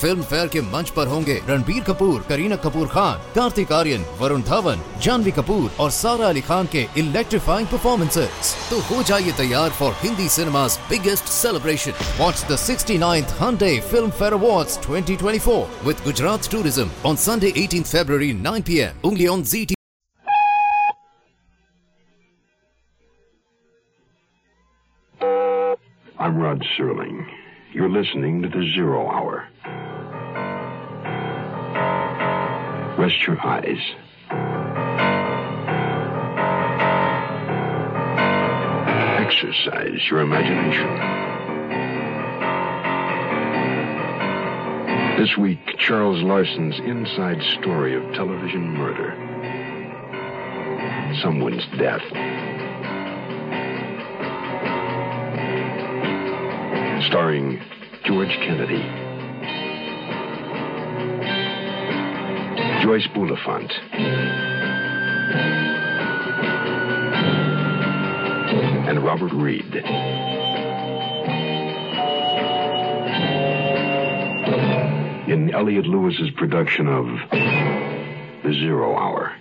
Film fair के मंच पर होंगे रणबीर कपूर, करीना कपूर खान, कार्तिक आर्यन, वरुण धवन, जानवी कपूर और सारा अली खान के इलेक्ट्रीफाइंग परफॉर्मेंसेस तो हो जाइए तैयार for Hindi cinema biggest celebration watch sixty ninth ninth Filmfare award twenty twenty four with Gujarat tourism on Sunday eighteen February nine P M only on G T I'm Rod Serling. You're listening to The Zero Hour. Rest your eyes. Exercise your imagination. This week, Charles Larson's inside story of television murder. Someone's death. Starring George Kennedy. Joyce Bulifant. And Robert Reed. In Elliot Lewis's production of The Zero Hour.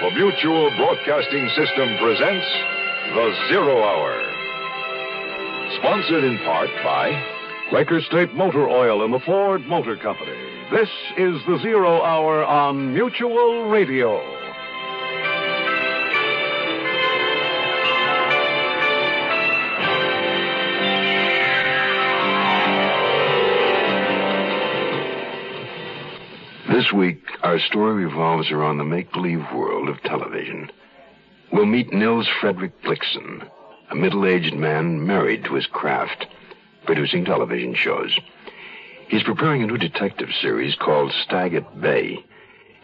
The Mutual Broadcasting System presents The Zero Hour. Sponsored in part by Quaker State Motor Oil and the Ford Motor Company. This is The Zero Hour on Mutual Radio. This week, our story revolves around the make believe world of television. We'll meet Nils Frederick Blixen, a middle aged man married to his craft, producing television shows. He's preparing a new detective series called Stag at Bay,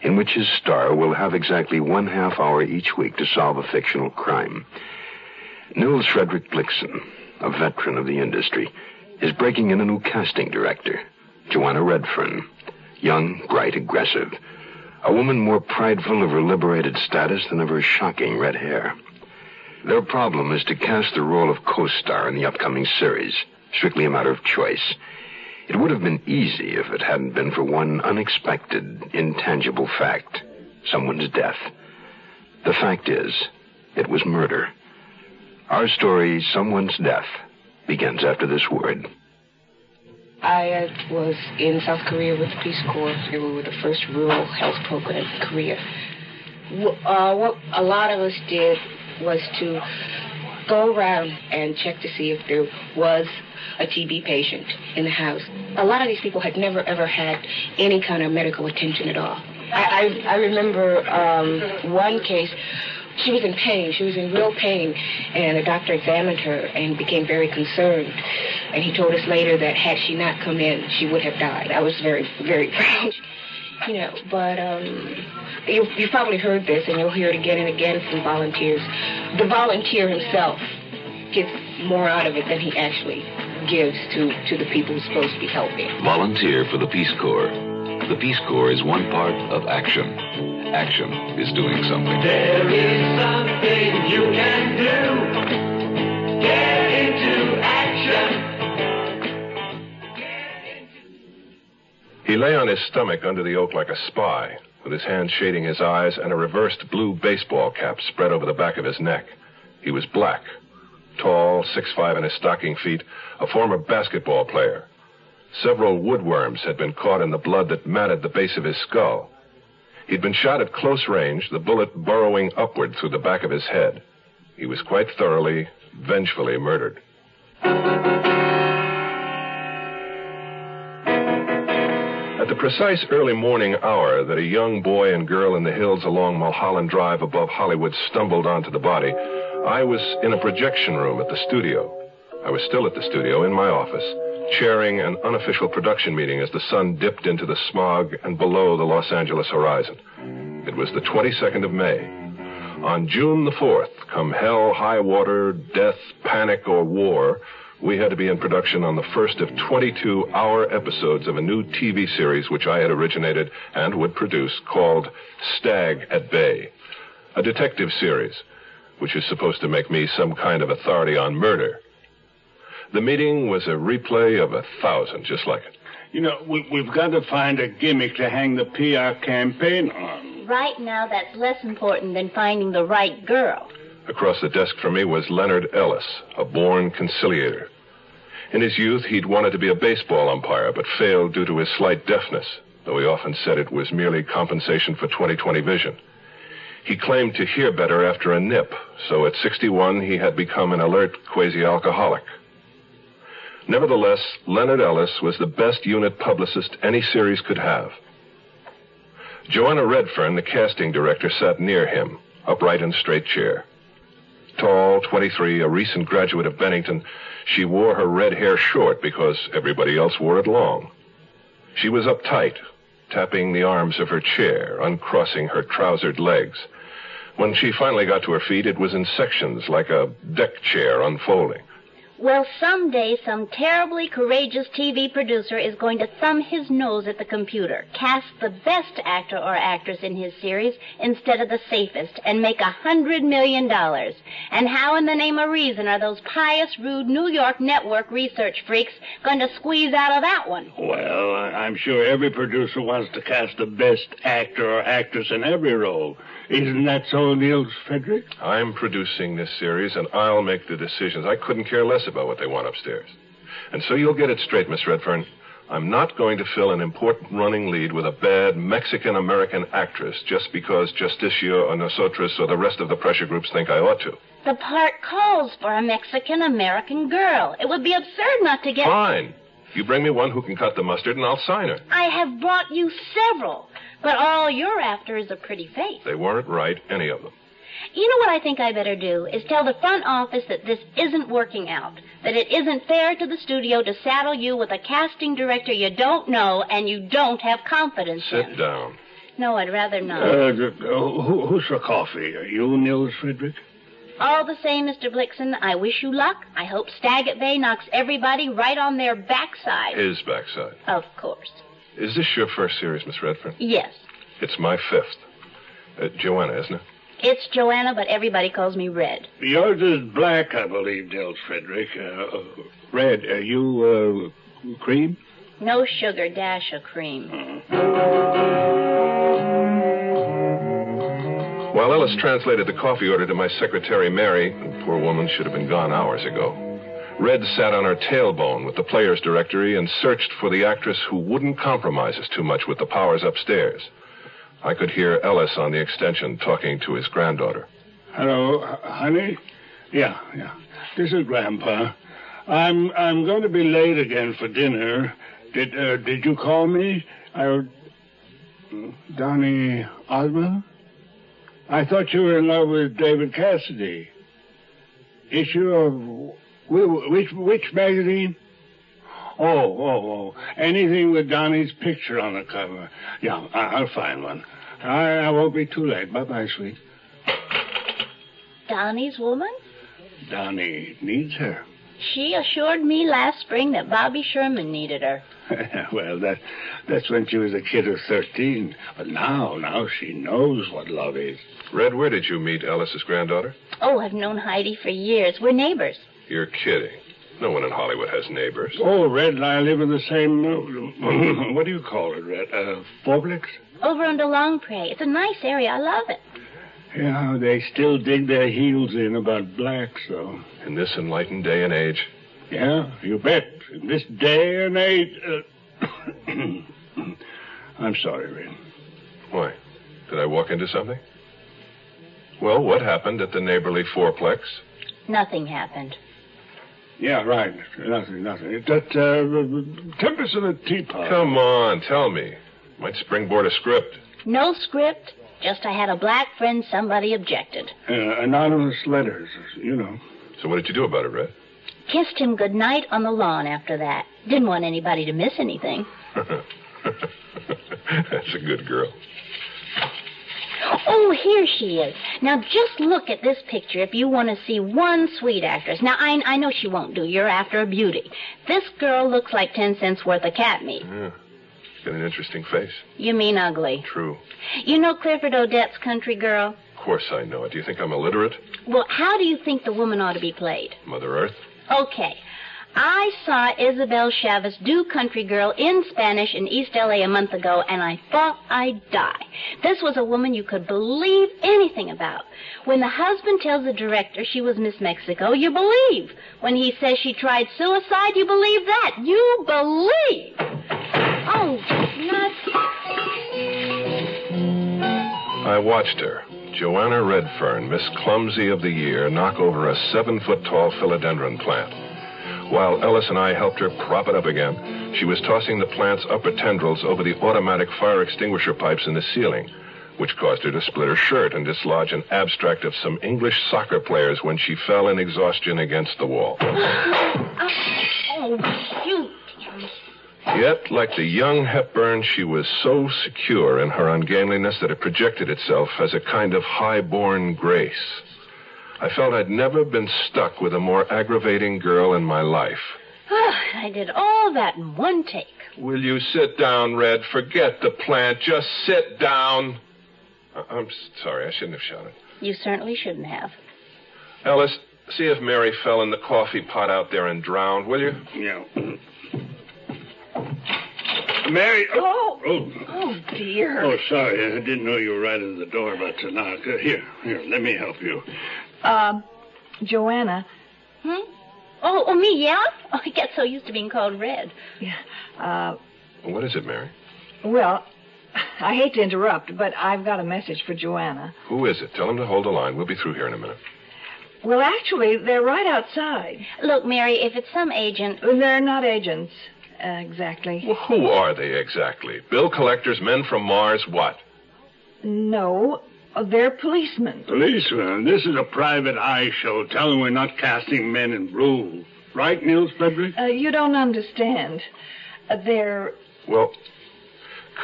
in which his star will have exactly one half hour each week to solve a fictional crime. Nils Frederick Blixen, a veteran of the industry, is breaking in a new casting director, Joanna Redfern young, bright, aggressive. A woman more prideful of her liberated status than of her shocking red hair. Their problem is to cast the role of co-star in the upcoming series, strictly a matter of choice. It would have been easy if it hadn't been for one unexpected, intangible fact. Someone's death. The fact is, it was murder. Our story, Someone's Death, begins after this word. I uh, was in South Korea with the Peace Corps. We were the first rural health program in Korea. Uh, what a lot of us did was to go around and check to see if there was a TB patient in the house. A lot of these people had never ever had any kind of medical attention at all. I, I, I remember um, one case she was in pain. She was in real pain. And the doctor examined her and became very concerned. And he told us later that had she not come in, she would have died. I was very, very proud. You know, but um, you, you've probably heard this, and you'll hear it again and again from volunteers. The volunteer himself gets more out of it than he actually gives to, to the people he's supposed to be helping. Volunteer for the Peace Corps. The Peace Corps is one part of action. Action is doing something. There is something you can do. Lay on his stomach under the oak like a spy, with his hands shading his eyes and a reversed blue baseball cap spread over the back of his neck. He was black, tall, six five in his stocking feet, a former basketball player. Several woodworms had been caught in the blood that matted the base of his skull. He'd been shot at close range, the bullet burrowing upward through the back of his head. He was quite thoroughly, vengefully murdered. Precise early morning hour that a young boy and girl in the hills along Mulholland Drive above Hollywood stumbled onto the body, I was in a projection room at the studio. I was still at the studio in my office, chairing an unofficial production meeting as the sun dipped into the smog and below the Los Angeles horizon. It was the 22nd of May. On June the 4th, come hell, high water, death, panic, or war, we had to be in production on the first of 22 hour episodes of a new TV series which I had originated and would produce called Stag at Bay, a detective series which is supposed to make me some kind of authority on murder. The meeting was a replay of a thousand just like it. You know, we, we've got to find a gimmick to hang the PR campaign on. Right now, that's less important than finding the right girl. Across the desk from me was Leonard Ellis, a born conciliator. In his youth, he'd wanted to be a baseball umpire, but failed due to his slight deafness, though he often said it was merely compensation for 20/20 vision. He claimed to hear better after a nip, so at 61 he had become an alert quasi-alcoholic. Nevertheless, Leonard Ellis was the best unit publicist any series could have. Joanna Redfern, the casting director, sat near him, upright in straight chair. Tall, 23, a recent graduate of Bennington, she wore her red hair short because everybody else wore it long. She was uptight, tapping the arms of her chair, uncrossing her trousered legs. When she finally got to her feet, it was in sections, like a deck chair unfolding. Well, someday some terribly courageous TV producer is going to thumb his nose at the computer, cast the best actor or actress in his series instead of the safest, and make a hundred million dollars. And how in the name of reason are those pious, rude New York network research freaks going to squeeze out of that one? Well, I'm sure every producer wants to cast the best actor or actress in every role. Isn't that so, Nils Frederick? I'm producing this series, and I'll make the decisions. I couldn't care less about what they want upstairs. And so you'll get it straight, Miss Redfern. I'm not going to fill an important running lead with a bad Mexican American actress just because Justicia or Nosotros or the rest of the pressure groups think I ought to. The part calls for a Mexican American girl. It would be absurd not to get. Fine. You bring me one who can cut the mustard, and I'll sign her. I have brought you several, but all you're after is a pretty face. They weren't right, any of them. You know what I think I better do is tell the front office that this isn't working out. That it isn't fair to the studio to saddle you with a casting director you don't know and you don't have confidence Sit in. Sit down. No, I'd rather not. Uh, who, who's for coffee? Are you Nils Frederick? All the same, Mr. Blixen, I wish you luck. I hope Stag at Bay knocks everybody right on their backside. His backside. Of course. Is this your first series, Miss Redfern? Yes. It's my fifth. Uh, Joanna, isn't it? It's Joanna, but everybody calls me Red. Yours is black, I believe, Nils Frederick. Uh, uh, Red, are you uh, cream? No sugar, dash of cream. While Ellis translated the coffee order to my secretary, Mary, the poor woman should have been gone hours ago, Red sat on her tailbone with the players' directory and searched for the actress who wouldn't compromise us too much with the powers upstairs. I could hear Ellis on the extension talking to his granddaughter. Hello, honey? Yeah, yeah. This is Grandpa. I'm I'm going to be late again for dinner. Did uh, did you call me? I Donny Osmond? I thought you were in love with David Cassidy. Issue of which which magazine? Oh, oh, oh. Anything with Donny's picture on the cover. Yeah, I- I'll find one. I, I won't be too late. Bye bye, sweet. Donny's woman? Donny needs her. She assured me last spring that Bobby Sherman needed her. well, that that's when she was a kid of thirteen. But now, now she knows what love is. Red, where did you meet Ellis's granddaughter? Oh, I've known Heidi for years. We're neighbors. You're kidding. No one in Hollywood has neighbors. Oh, Red and I live in the same. uh, what do you call it, Red? Uh, fourplex? Over under Long Prairie. It's a nice area. I love it. Yeah, they still dig their heels in about blacks, though. In this enlightened day and age, Yeah, you bet. In this day and age. Uh, I'm sorry, Red. why? Did I walk into something? Well, what happened at the neighborly fourplex? Nothing happened. Yeah, right. Nothing, nothing. That uh, tempest in a teapot. Come on, tell me. Might springboard a script. No script. Just I had a black friend somebody objected. Uh, anonymous letters, you know. So what did you do about it, Red? Kissed him good night on the lawn after that. Didn't want anybody to miss anything. That's a good girl. Oh, here she is. Now, just look at this picture if you want to see one sweet actress. Now, I, I know she won't do. You're after a beauty. This girl looks like ten cents worth of cat meat. Yeah. Got an interesting face. You mean ugly. True. You know Clifford Odets' country girl? Of course I know it. Do you think I'm illiterate? Well, how do you think the woman ought to be played? Mother Earth? Okay. I saw Isabel Chavez do Country Girl in Spanish in East LA a month ago, and I thought I'd die. This was a woman you could believe anything about. When the husband tells the director she was Miss Mexico, you believe. When he says she tried suicide, you believe that. You believe. Oh, nuts. I watched her, Joanna Redfern, Miss Clumsy of the Year, knock over a seven foot tall philodendron plant. While Ellis and I helped her prop it up again, she was tossing the plant's upper tendrils over the automatic fire extinguisher pipes in the ceiling, which caused her to split her shirt and dislodge an abstract of some English soccer players when she fell in exhaustion against the wall. Oh, shoot. Yet, like the young Hepburn, she was so secure in her ungainliness that it projected itself as a kind of high-born grace. I felt I'd never been stuck with a more aggravating girl in my life. Oh, I did all that in one take. Will you sit down, Red? Forget the plant. Just sit down. I- I'm sorry. I shouldn't have shouted. You certainly shouldn't have. Ellis, see if Mary fell in the coffee pot out there and drowned, will you? Yeah. Mary. Oh. Oh, Oh, dear. oh, sorry. I didn't know you were right at the door about to knock. Uh, here, here. Let me help you. Um, Joanna. Hmm? Oh, oh, me, yeah? Oh, I get so used to being called Red. Yeah. Uh, What is it, Mary? well, I hate to interrupt, but I've got a message for Joanna. Who is it? Tell him to hold the line. We'll be through here in a minute. Well, actually, they're right outside. Look, Mary, if it's some agent. They're not agents, uh, exactly. Well, who are they exactly? Bill collectors, men from Mars, what? No, they're policemen. Policemen? this is a private eye show. Tell them we're not casting men in blue. Right, Nils Frederick? Uh, you don't understand. Uh, they're Well,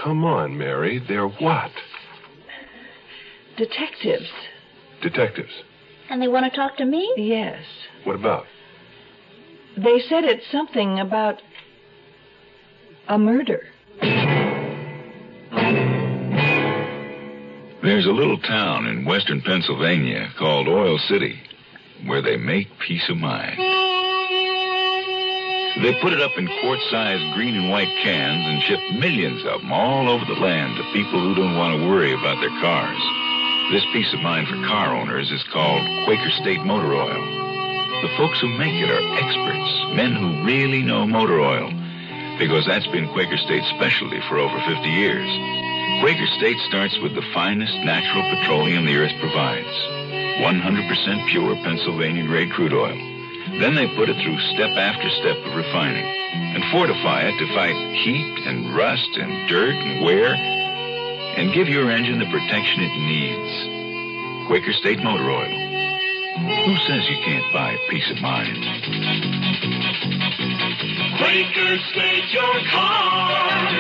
come on, Mary. They're what? detectives. Detectives. And they want to talk to me? Yes. What about? They said it's something about a murder. There's a little town in western Pennsylvania called Oil City where they make peace of mind. They put it up in quart-sized green and white cans and ship millions of them all over the land to people who don't want to worry about their cars. This peace of mind for car owners is called Quaker State Motor Oil. The folks who make it are experts, men who really know motor oil, because that's been Quaker State's specialty for over 50 years. Quaker State starts with the finest natural petroleum the earth provides 100% pure Pennsylvania grade crude oil. Then they put it through step after step of refining and fortify it to fight heat and rust and dirt and wear and give your engine the protection it needs. Quaker State Motor Oil. Who says you can't buy peace of mind? Your car.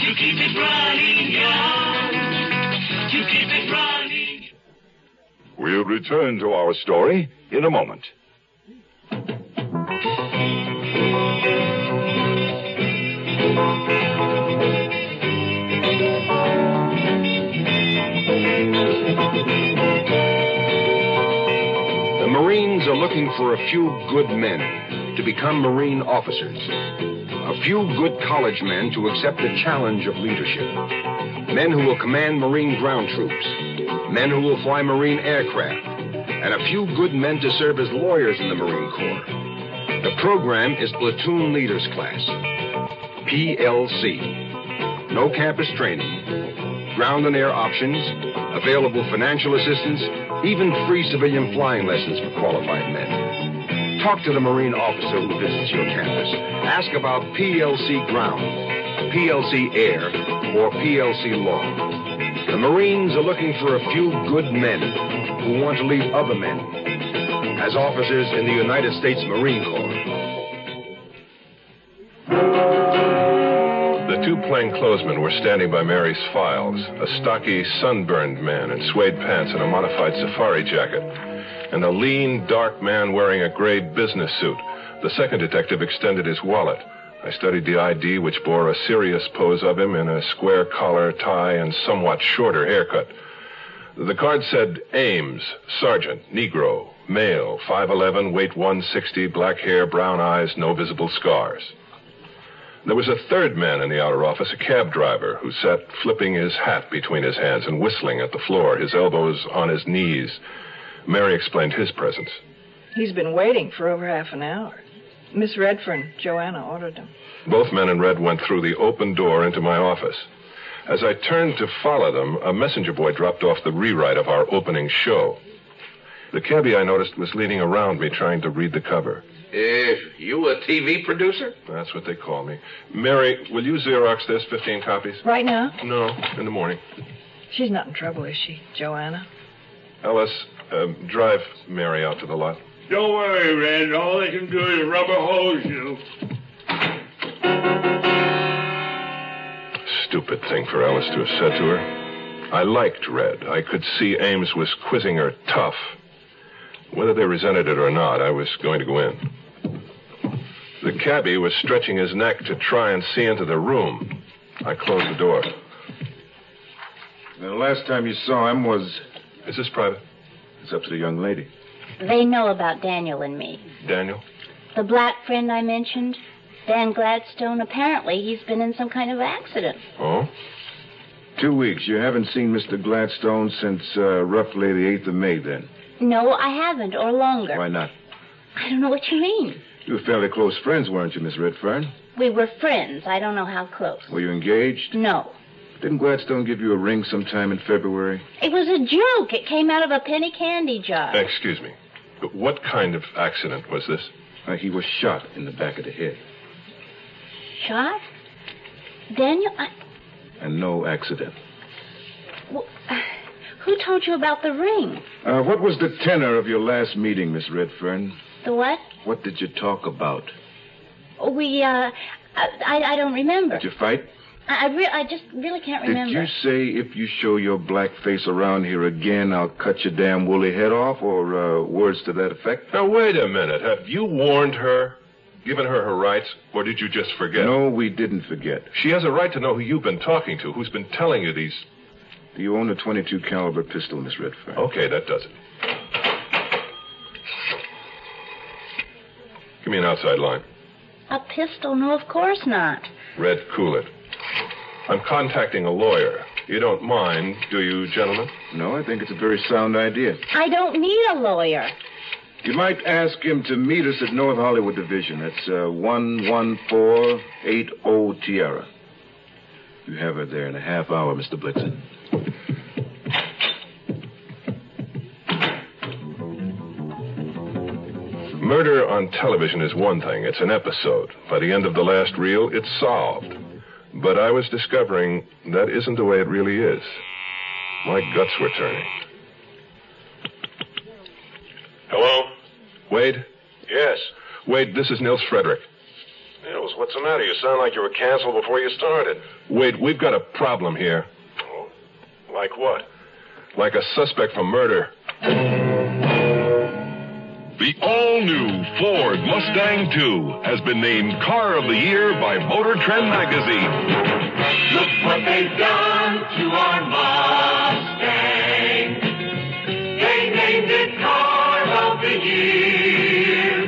You keep it running. You keep it running. We'll return to our story in a moment. The Marines are looking for a few good men to become Marine officers. A few good college men to accept the challenge of leadership. Men who will command Marine ground troops. Men who will fly Marine aircraft. And a few good men to serve as lawyers in the Marine Corps. The program is Platoon Leaders Class. PLC. No campus training. Ground and air options. Available financial assistance. Even free civilian flying lessons for qualified men. Talk to the Marine officer who visits your campus. Ask about PLC Ground, PLC Air, or PLC Law. The Marines are looking for a few good men who want to lead other men as officers in the United States Marine Corps. The two plainclothesmen were standing by Mary's files a stocky, sunburned man in suede pants and a modified safari jacket, and a lean, dark man wearing a gray business suit. The second detective extended his wallet. I studied the ID, which bore a serious pose of him in a square collar, tie, and somewhat shorter haircut. The card said Ames, Sergeant, Negro, male, 5'11, weight 160, black hair, brown eyes, no visible scars. There was a third man in the outer office, a cab driver, who sat flipping his hat between his hands and whistling at the floor, his elbows on his knees. Mary explained his presence. He's been waiting for over half an hour. Miss Redfern, Joanna, ordered him. Both men in red went through the open door into my office. As I turned to follow them, a messenger boy dropped off the rewrite of our opening show. The cabbie I noticed was leaning around me trying to read the cover. Uh, you a TV producer? That's what they call me. Mary, will you Xerox this, 15 copies? Right now? No, in the morning. She's not in trouble, is she, Joanna? Ellis, uh, drive Mary out to the lot. Don't worry, Red. All they can do is rubber hose you. Stupid thing for Ellis to have said to her. I liked Red. I could see Ames was quizzing her tough. Whether they resented it or not, I was going to go in. The cabbie was stretching his neck to try and see into the room. I closed the door. The last time you saw him was. Is this private? It's up to the young lady. They know about Daniel and me. Daniel? The black friend I mentioned, Dan Gladstone, apparently he's been in some kind of accident. Oh? Two weeks. You haven't seen Mr. Gladstone since uh, roughly the 8th of May, then? No, I haven't, or longer. Why not? I don't know what you mean. You were fairly close friends, weren't you, Miss Redfern? We were friends. I don't know how close. Were you engaged? No. Didn't Gladstone give you a ring sometime in February? It was a joke. It came out of a penny candy jar. Excuse me. But what kind of accident was this? Uh, he was shot in the back of the head. Shot? Daniel, I, And no accident. w- who told you about the ring? Uh, what was the tenor of your last meeting, Miss Redfern? The what? What did you talk about? We, uh, I, I, I don't remember. Did you fight? I, I, re- I just really can't Did remember. you say if you show your black face around here again, I'll cut your damn woolly head off, or uh, words to that effect? Now, wait a minute. Have you warned her, given her her rights, or did you just forget? No, we didn't forget. She has a right to know who you've been talking to, who's been telling you these. Do you own a 22 caliber pistol, Miss Redfern? Okay, that does it. Give me an outside line. A pistol? No, of course not. Red, cool it. I'm contacting a lawyer. You don't mind, do you, gentlemen? No, I think it's a very sound idea. I don't need a lawyer. You might ask him to meet us at North Hollywood Division. That's uh, 11480 Tierra. You have her there in a half hour, Mr. Blixen. Murder on television is one thing. It's an episode. By the end of the last reel, it's solved. But I was discovering that isn't the way it really is. My guts were turning. Hello? Wade? Yes. Wade, this is Nils Frederick. Nils, what's the matter? You sound like you were canceled before you started. Wade, we've got a problem here. Oh, like what? Like a suspect for murder. All-new Ford Mustang II has been named Car of the Year by Motor Trend magazine. Look what they've done to our Mustang. They named it Car of the Year.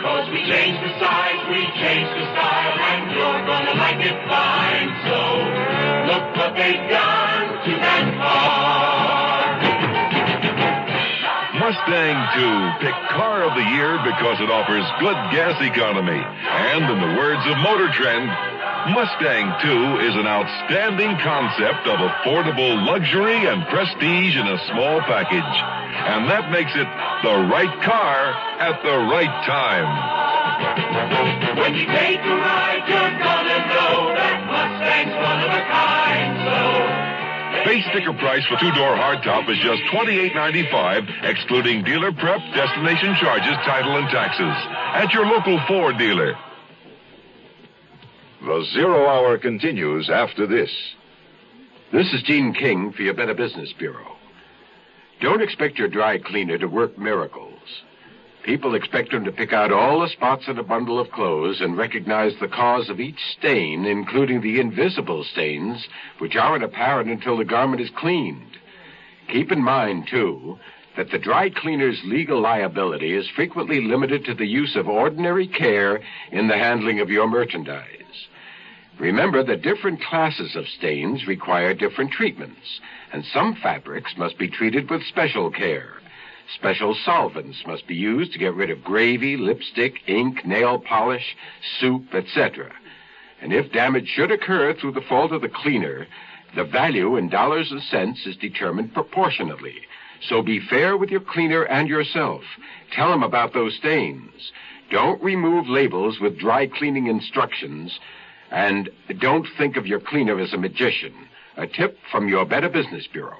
Cause we changed the size, we changed the style, and you're gonna like it fine. So look what they've done Mustang II picked Car of the Year because it offers good gas economy. And in the words of Motor Trend, Mustang II is an outstanding concept of affordable luxury and prestige in a small package. And that makes it the right car at the right time. When you take a ride, you're gonna know that Mustang's one of a kind. So Base sticker price for two-door hardtop is just $28.95, excluding dealer prep, destination charges, title, and taxes. At your local Ford dealer. The Zero Hour continues after this. This is Gene King for your Better Business Bureau. Don't expect your dry cleaner to work miracles. People expect him to pick out all the spots in a bundle of clothes and recognize the cause of each stain, including the invisible stains, which aren't apparent until the garment is cleaned. Keep in mind, too, that the dry cleaner's legal liability is frequently limited to the use of ordinary care in the handling of your merchandise. Remember that different classes of stains require different treatments, and some fabrics must be treated with special care. Special solvents must be used to get rid of gravy, lipstick, ink, nail polish, soup, etc. And if damage should occur through the fault of the cleaner, the value in dollars and cents is determined proportionately. So be fair with your cleaner and yourself. Tell him about those stains. Don't remove labels with dry cleaning instructions. And don't think of your cleaner as a magician. A tip from your Better Business Bureau.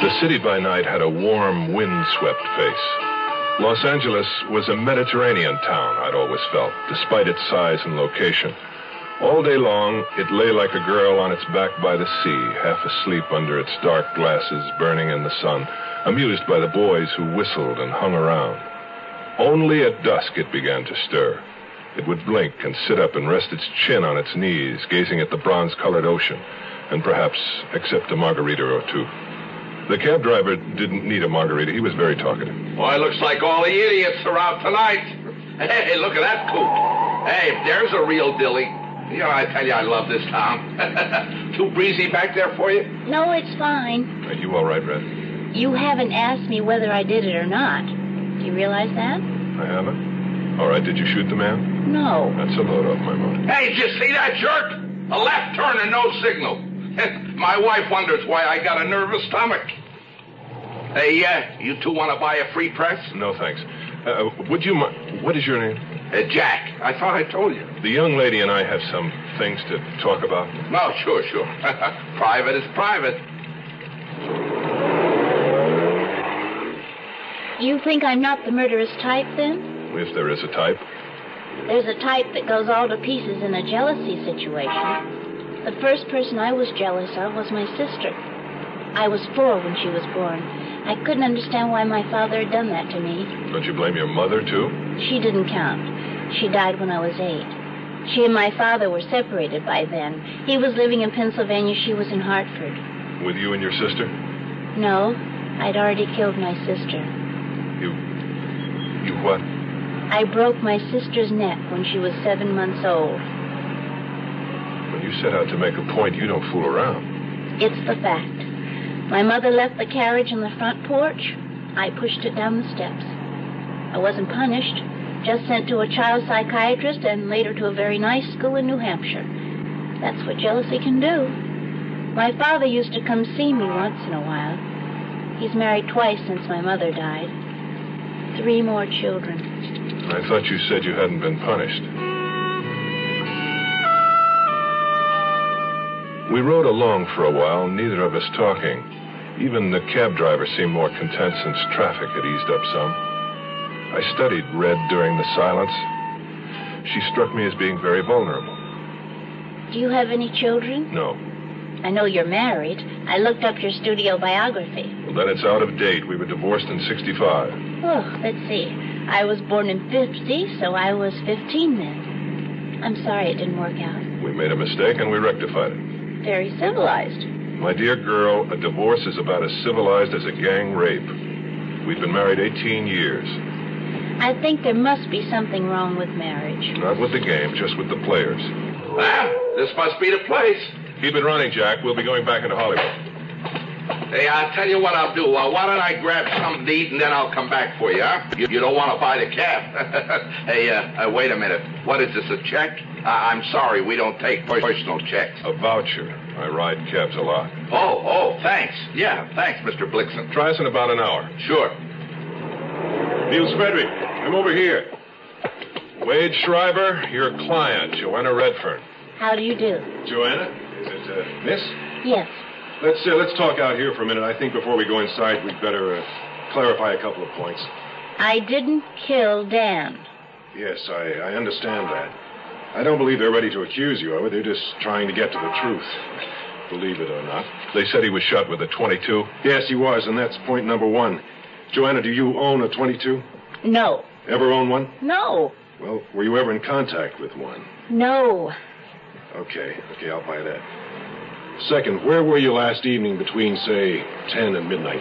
The city by night had a warm, wind-swept face. Los Angeles was a Mediterranean town, I'd always felt, despite its size and location. All day long, it lay like a girl on its back by the sea, half asleep under its dark glasses burning in the sun, amused by the boys who whistled and hung around. Only at dusk it began to stir. It would blink and sit up and rest its chin on its knees, gazing at the bronze-colored ocean, and perhaps accept a margarita or two. The cab driver didn't need a margarita. He was very talkative. Boy, looks like all the idiots are out tonight. Hey, look at that coot. Hey, there's a real dilly. You know, I tell you, I love this town. Too breezy back there for you? No, it's fine. Are you all right, Red? You haven't asked me whether I did it or not. Do you realize that? I haven't. All right, did you shoot the man? No. That's a load off my motor. Hey, did you see that jerk? A left turn and no signal. my wife wonders why I got a nervous stomach. Hey, uh, you two want to buy a free press? No, thanks. Uh, would you mind? What is your name? Uh, Jack. I thought I told you. The young lady and I have some things to talk about. No, sure, sure. private is private. You think I'm not the murderous type, then? If there is a type. There's a type that goes all to pieces in a jealousy situation. The first person I was jealous of was my sister. I was four when she was born. I couldn't understand why my father had done that to me. Don't you blame your mother, too? She didn't count. She died when I was eight. She and my father were separated by then. He was living in Pennsylvania, she was in Hartford. With you and your sister? No, I'd already killed my sister. You. You what? I broke my sister's neck when she was seven months old. When you set out to make a point, you don't fool around. It's the fact. My mother left the carriage on the front porch. I pushed it down the steps. I wasn't punished, just sent to a child psychiatrist and later to a very nice school in New Hampshire. That's what jealousy can do. My father used to come see me once in a while. He's married twice since my mother died. Three more children. I thought you said you hadn't been punished. We rode along for a while, neither of us talking. Even the cab driver seemed more content since traffic had eased up some. I studied Red during the silence. She struck me as being very vulnerable. Do you have any children? No. I know you're married. I looked up your studio biography. Well, then it's out of date. We were divorced in 65. Oh, let's see. I was born in 50, so I was 15 then. I'm sorry it didn't work out. We made a mistake and we rectified it. Very civilized. My dear girl, a divorce is about as civilized as a gang rape. We've been married 18 years. I think there must be something wrong with marriage. Not with the game, just with the players. Ah, this must be the place. Keep it running, Jack. We'll be going back into Hollywood. Hey, I'll tell you what I'll do. Uh, why don't I grab something to eat and then I'll come back for you, huh? You, you don't want to buy the cab. hey, uh, uh, wait a minute. What is this, a check? Uh, I'm sorry, we don't take personal checks. A voucher. I ride cabs a lot. Oh, oh, thanks. Yeah, thanks, Mr. Blixen. Try us in about an hour. Sure. Nils Frederick, I'm over here. Wade Shriver, your client, Joanna Redfern. How do you do? Joanna? Is it uh, Miss? Yes. Let's uh, let's talk out here for a minute. I think before we go inside, we'd better uh, clarify a couple of points. I didn't kill Dan. Yes, I, I understand that. I don't believe they're ready to accuse you of it. They're just trying to get to the truth. Believe it or not. They said he was shot with a 22. Yes, he was, and that's point number one. Joanna, do you own a 22? No. Ever own one? No. Well, were you ever in contact with one? No. Okay, okay, I'll buy that. Second, where were you last evening between, say, 10 and midnight?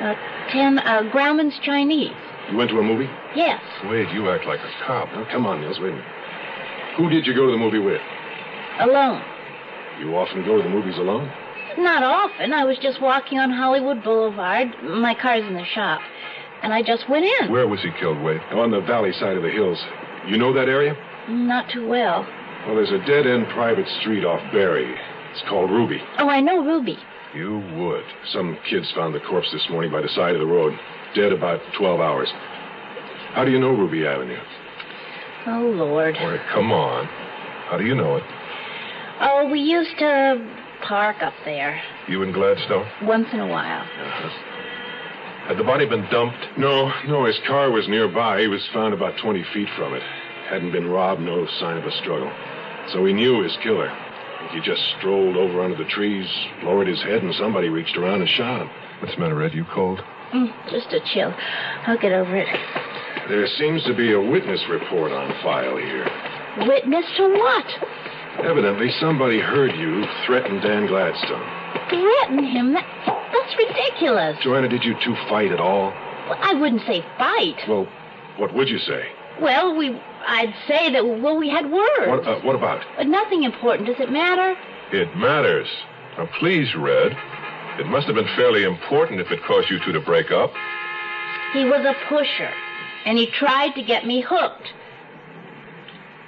Uh, ten, uh, Grauman's Chinese. You went to a movie? Yes. Wade, you act like a cop. Now, come on, Nils, wait a minute. Who did you go to the movie with? Alone. You often go to the movies alone? Not often. I was just walking on Hollywood Boulevard. My car's in the shop. And I just went in. Where was he killed, Wade? On the valley side of the hills. You know that area? Not too well. Well, there's a dead end private street off Barry. It's called Ruby. Oh, I know Ruby. You would. Some kids found the corpse this morning by the side of the road. Dead about 12 hours. How do you know Ruby Avenue? Oh, Lord. Wait, come on. How do you know it? Oh, we used to park up there You in Gladstone? once in a while. Uh-huh. Had the body been dumped? No, no, his car was nearby. He was found about 20 feet from it. Hadn't been robbed, no sign of a struggle. So he knew his killer. He just strolled over under the trees, lowered his head, and somebody reached around and shot him. What's the matter, Ed? You cold? Mm, just a chill. I'll get over it. There seems to be a witness report on file here. Witness to what? Evidently, somebody heard you threaten Dan Gladstone. Threaten him? That, that's ridiculous. Joanna, did you two fight at all? Well, I wouldn't say fight. Well, what would you say? Well, we. I'd say that, well, we had words. What, uh, what about? But nothing important. Does it matter? It matters. Now, please, Red. It must have been fairly important if it caused you two to break up. He was a pusher, and he tried to get me hooked.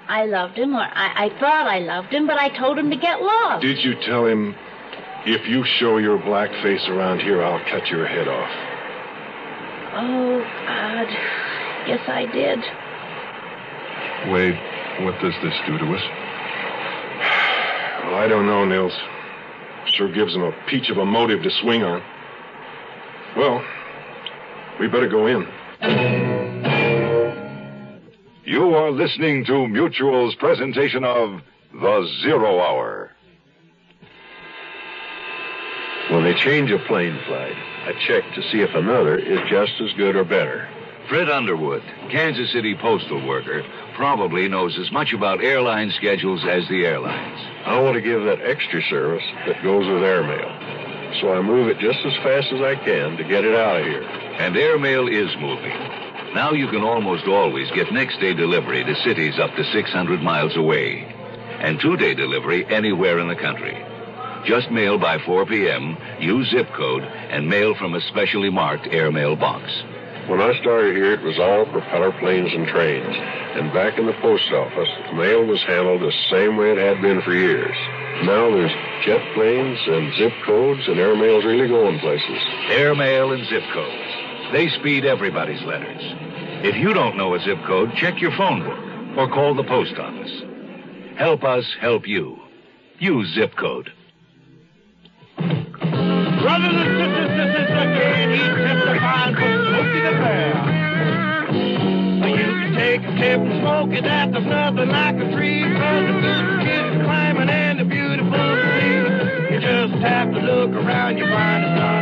I loved him, or I, I thought I loved him, but I told him to get lost. Did you tell him, if you show your black face around here, I'll cut your head off? Oh, God. Yes, I did. Wade, what does this do to us? Well, I don't know, Nils. Sure gives him a peach of a motive to swing on. Well, we better go in. You are listening to Mutual's presentation of The Zero Hour. When they change a plane flight, I check to see if another is just as good or better. Fred Underwood, Kansas City postal worker, probably knows as much about airline schedules as the airlines. I want to give that extra service that goes with airmail. So I move it just as fast as I can to get it out of here. And airmail is moving. Now you can almost always get next day delivery to cities up to 600 miles away. And two day delivery anywhere in the country. Just mail by 4 p.m., use zip code, and mail from a specially marked airmail box. When I started here, it was all propeller planes and trains. And back in the post office, mail was handled the same way it had been for years. Now there's jet planes and zip codes, and airmail's really going places. Airmail and zip codes. They speed everybody's letters. If you don't know a zip code, check your phone book or call the post office. Help us help you. Use zip code. Brothers that there's nothing like a tree. Cause the good kid is climbing and the beautiful sea. You just have to look around, you find it's not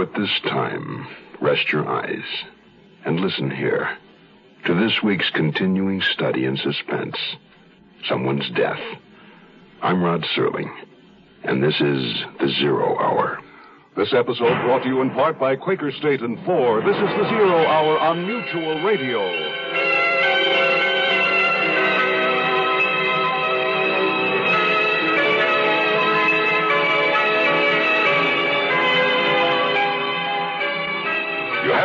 At this time, rest your eyes and listen here to this week's continuing study in suspense someone's death. I'm Rod Serling, and this is The Zero Hour. This episode brought to you in part by Quaker State and Ford. This is the Zero Hour on Mutual Radio.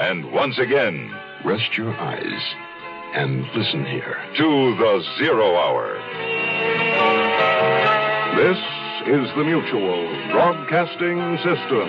and once again, Rest your eyes and listen here. to the Zero Hour. This is the Mutual Broadcasting System.